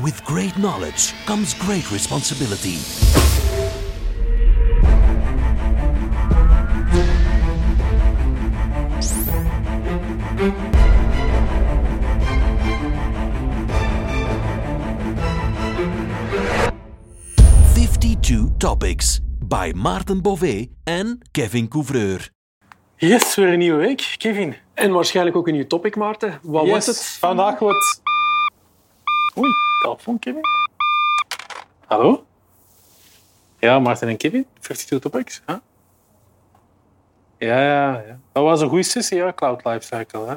With great knowledge comes great responsibility. Fifty-two topics by Maarten Bové en Kevin Couvreur. Yes, weer een nieuwe week. Kevin. En waarschijnlijk ook een nieuw topic, Maarten. Wat wordt het? Vandaag wordt... Oei, telefoon, Kevin. Hallo? Ja, Maarten en Kevin. 52 Topics. Huh? Ja, ja, ja. Dat was een goede sessie, ja, Cloud Lifecycle. Hè?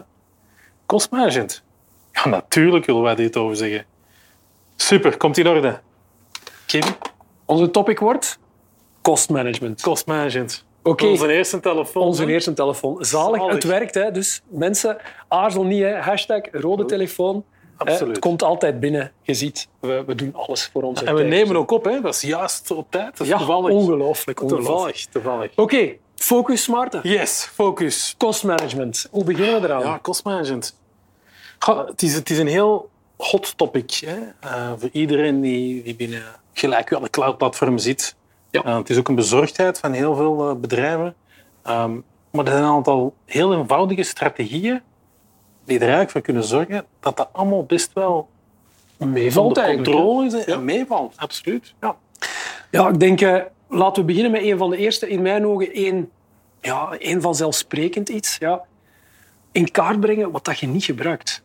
Cost management. Ja, natuurlijk willen wij dit over zeggen. Super, komt in orde. Kevin, Onze topic wordt cost management. cost management. Oké. Onze eerste telefoon. Onze eerste telefoon. Zalig. Zalig. Het werkt, hè. dus mensen, aarzel niet. Hè. Hashtag rode telefoon. Absoluut. Het komt altijd binnen. Je ziet, we, we doen alles voor onze En we nemen ook op, hè. dat is juist op tijd. Dat is Ja, toevallig. ongelooflijk. ongelooflijk. Toevallig, toevallig. Oké, focus, Maarten. Yes, focus. Cost management. Hoe beginnen we eraan? Ja, cost management. Goh, het, is, het is een heel hot topic hè? eh, voor iedereen die, die binnen gelijk welke cloud-platform zit. Ja. Eh, het is ook een bezorgdheid van heel veel eh, bedrijven. Ehm, maar er zijn een aantal heel eenvoudige strategieën die er eigenlijk voor kunnen zorgen dat dat allemaal best wel Meevalt onder controle is en meevalt. Absoluut. Ja. Ja, ik denk, eh, laten we beginnen met een van de eerste, in mijn ogen, één, ja, één vanzelfsprekend iets. Ja. In kaart brengen wat dat je niet gebruikt.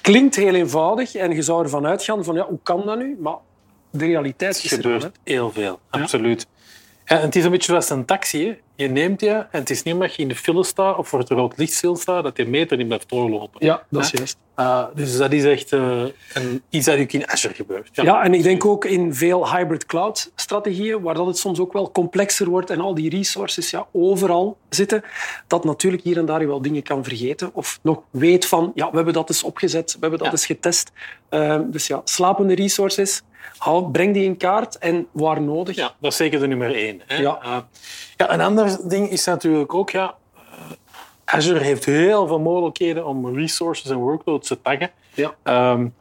Klinkt heel eenvoudig en je zou ervan uitgaan van, ja, hoe kan dat nu? Maar de realiteit is er gebeurt heel veel, absoluut. En het is een beetje zoals een taxi. Hè. Je neemt je en het is niet omdat je in de file staat of voor het rood licht stilstaat dat die meter niet blijft doorlopen. Ja, dat is Ja. juist. Uh, dus dat is echt uh, een, iets dat ook in Azure gebeurt. Ja. en ik denk ook in veel hybrid cloud strategieën, waar dat het soms ook wel complexer wordt en al die resources ja, overal zitten, dat natuurlijk hier en daar je wel dingen kan vergeten of nog weet van, ja, we hebben dat eens opgezet, we hebben dat Ja. eens getest. Uh, dus ja, slapende resources, breng die in kaart en waar nodig. Ja, dat is zeker de nummer één. Hè. Ja. Uh, ja, een ander ding is natuurlijk ook, ja, Azure heeft heel veel mogelijkheden om resources en workloads te taggen. Ja. Um,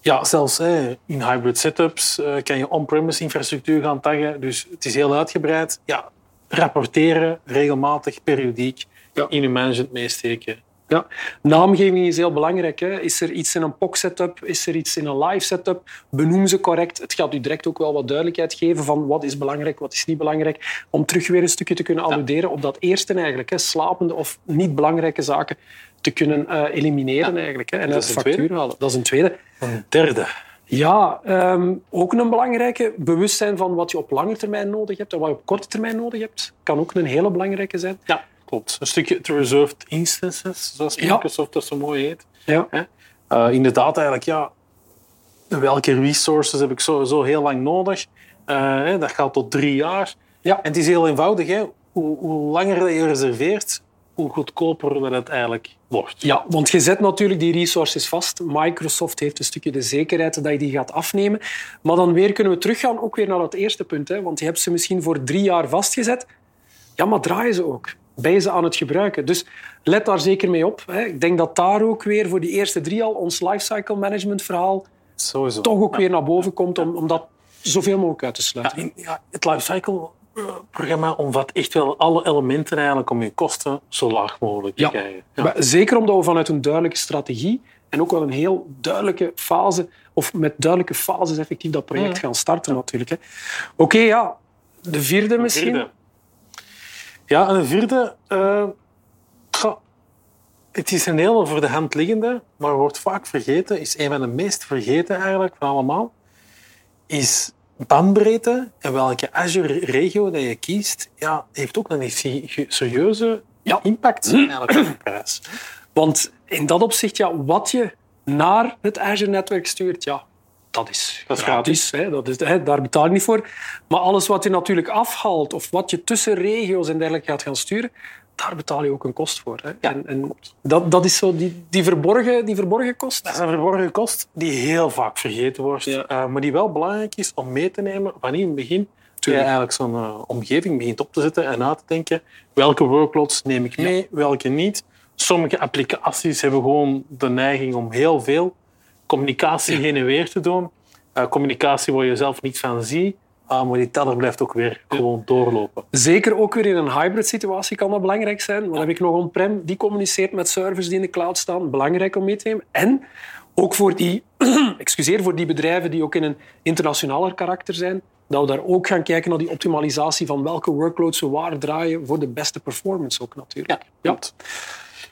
ja, zelfs eh, in hybrid setups uh, kan je on-premise infrastructuur gaan taggen. Dus het is heel uitgebreid. Ja, rapporteren regelmatig, periodiek, Ja. in je management meesteken. Ja. Naamgeving is heel belangrijk. Hè. Is er iets in een POC setup? Is er iets in een live setup? Benoem ze correct. Het gaat u direct ook wel wat duidelijkheid geven van wat is belangrijk, wat is niet belangrijk. Om terug weer een stukje te kunnen alluderen op dat eerste eigenlijk. Hè. Slapende of niet belangrijke zaken te kunnen uh, elimineren Ja. eigenlijk. Hè. En Dat uit is de factuur tweede. halen. Dat is een tweede. Een derde. Ja, ehm, ook een belangrijke. Bewustzijn van wat je op lange termijn nodig hebt en wat je op korte termijn nodig hebt. Kan ook een hele belangrijke zijn. Ja, klopt. Een stukje reserved instances, zoals. Microsoft dat zo mooi heet. Ja. Uh, inderdaad, eigenlijk, ja, welke resources heb ik sowieso heel lang nodig? Uh, hè, dat gaat tot drie jaar. Ja. En het is heel eenvoudig. Hè? Hoe, hoe langer dat je reserveert, hoe goedkoper dat het eigenlijk wordt. Ja, want je zet natuurlijk die resources vast. Microsoft heeft een stukje de zekerheid dat je die gaat afnemen. Maar dan weer kunnen we teruggaan ook weer naar dat eerste punt. Hè? Want je hebt ze misschien voor drie jaar vastgezet. Ja, maar draaien ze ook? Ben ze aan het gebruiken? Dus let daar zeker mee op. Hè? Ik denk dat daar ook weer voor die eerste drie al ons lifecycle management verhaal Sowieso. toch ook Ja. weer naar boven komt om, om dat zoveel mogelijk uit te Ja, sluiten. in- ja, het lifecycle-programma omvat echt wel alle elementen eigenlijk om je kosten zo laag mogelijk te Ja. krijgen. Ja. Maar Zeker omdat we vanuit een duidelijke strategie en ook wel een heel duidelijke fase, of met duidelijke fases effectief dat project Ja. gaan starten natuurlijk. hè. Oké, ja. De vierde misschien. Vierde. Ja, en een vierde. eh, goh, het is een hele voor de hand liggende, maar wordt vaak vergeten. Is een van de meest vergeten eigenlijk van allemaal. Is bandbreedte en welke Azure-regio dat je kiest, ja, heeft ook een se- serieuze Ja. impact eigenlijk op de prijs. Want in dat opzicht, ja, wat je naar het Azure-netwerk stuurt, ja, dat is, Dat is gratis. Hè, dat is, hè, daar betaal je niet voor. Maar alles wat je natuurlijk afhaalt of wat je tussen regio's en dergelijke gaat gaan sturen, daar betaal je ook een kost voor. Hè. Ja, en, en dat, dat is zo die, die, verborgen, die verborgen kost. Dat is een verborgen kost die heel vaak vergeten wordt, Ja. eh, maar die wel belangrijk is om mee te nemen van in het begin. Toen je eigenlijk zo'n eh, omgeving begint op te zetten en na te denken welke workloads neem ik mee, welke niet. Sommige applicaties hebben gewoon de neiging om heel veel communicatie heen en weer te doen. Eh, communicatie waar je zelf niet van ziet. Ah, maar die teller blijft ook weer gewoon doorlopen. Zeker ook weer in een hybrid situatie kan dat belangrijk zijn. Dan heb ik nog on-prem die communiceert met servers die in de cloud staan. Belangrijk om mee te nemen. En ook voor die, excuseer, voor die bedrijven die ook in een internationaler karakter zijn, dat we daar ook gaan kijken naar die optimalisatie van welke workloads we waar draaien voor de beste performance ook natuurlijk. Ja.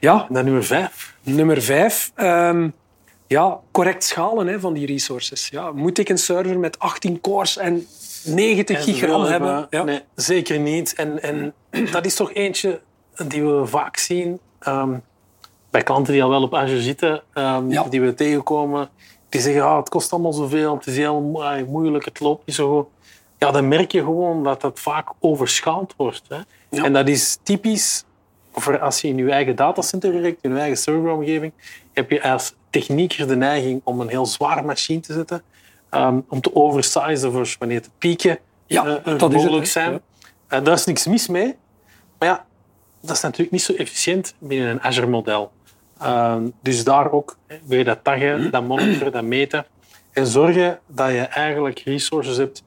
Ja, En dan nummer vijf. nummer vijf. ehm, ja, correct schalen hè, van die resources. Ja, moet ik een server met 18 cores en 90 En hebben? Ja. Nee, zeker niet. En, en dat is toch eentje die we vaak zien ehm, bij klanten die al wel op Azure zitten, ehm, Ja. die we tegenkomen. Die zeggen, ah, het kost allemaal zoveel, het is heel mo- moeilijk, het loopt niet zo goed. Ja, dan merk je gewoon dat dat vaak overschaald wordt. Hè. Ja. En dat is typisch voor als je in je eigen datacenter werkt, in je eigen serveromgeving, heb je als technieker de neiging om een heel zware machine te zetten, ehm, om te oversizen voor wanneer de pieken Ja, eh, dat is het, mogelijk hè. zijn. Ja. Eh, daar is niks mis mee. Maar ja, dat is natuurlijk niet zo efficiënt binnen een Azure-model. Ehm, dus daar ook je dat Hm. taggen, dat monitoren, dat meten. En zorgen dat je eigenlijk resources hebt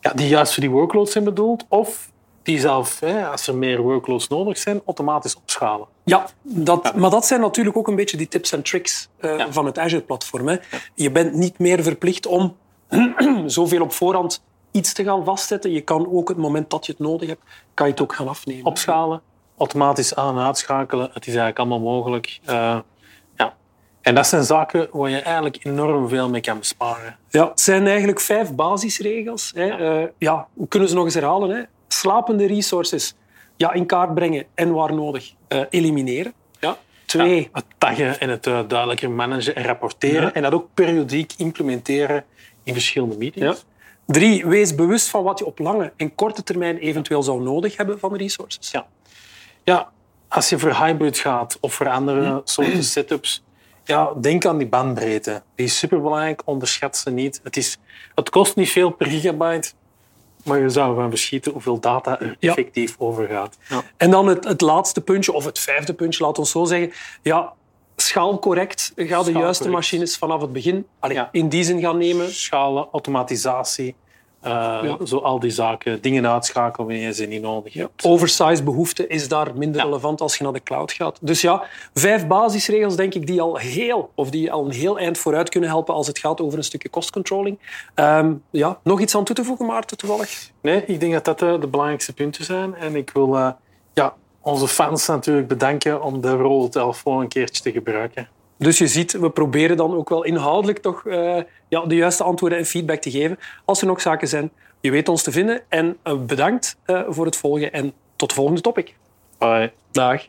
ja, die juist voor die workloads zijn bedoeld. Of die zelf, hè, als er meer workloads nodig zijn, automatisch opschalen. Ja, dat, maar dat zijn natuurlijk ook een beetje die tips en tricks eh, Ja. van het Azure-platform. hè. Je bent niet meer verplicht om zoveel op voorhand iets te gaan vastzetten. Je kan ook het moment dat je het nodig hebt, kan je het ook gaan afnemen. Opschalen, automatisch aan- en uitschakelen. Het is eigenlijk allemaal mogelijk. Eh, ja. En dat zijn zaken waar je eigenlijk enorm veel mee kan besparen. Ja, het zijn eigenlijk vijf basisregels. Hè. Ja. ja, we kunnen ze nog eens herhalen. Hè. Slapende resources ja, in kaart brengen en waar nodig eh, elimineren. Ja. Twee, Ja, het taggen en het eh, duidelijker managen en rapporteren. Ja. En dat ook periodiek implementeren in verschillende meetings. Drie, wees bewust van wat je op lange en korte termijn eventueel zou nodig hebben van resources. Ja. ja, als je voor hybrid gaat of voor andere soorten setups, ja, denk aan die bandbreedte. Die is superbelangrijk, onderschat ze niet. Het, is, het kost niet veel per gigabyte, maar je zou ervan verschieten hoeveel data er effectief over gaat. Ja. En dan het, het laatste puntje, of het vijfde puntje, laat ons zo zeggen. Ja, schaalcorrect. Ga de juiste machines vanaf het begin allee, in die zin gaan nemen. Schalen, automatisatie, eh, zo al die zaken. Dingen uitschakelen wanneer je ze niet nodig hebt. Oversize behoefte is daar minder Ja. relevant als je naar de cloud gaat. Dus ja, vijf basisregels denk ik die al heel, of die al een heel eind vooruit kunnen helpen als het gaat over een stukje kostcontrolling. Ehm, ja, nog iets aan toe te voegen, Maarten, toevallig? Nee, ik denk dat dat eh, de belangrijkste punten zijn. En ik wil eh, ja, onze fans natuurlijk bedanken om de rode telefoon een keertje te gebruiken. Dus je ziet, we proberen dan ook wel inhoudelijk toch eh, ja, de juiste antwoorden en feedback te geven. Als er nog zaken zijn, je weet ons te vinden. En eh, bedankt eh, voor het volgen en tot de volgende topic. Bye. Dag.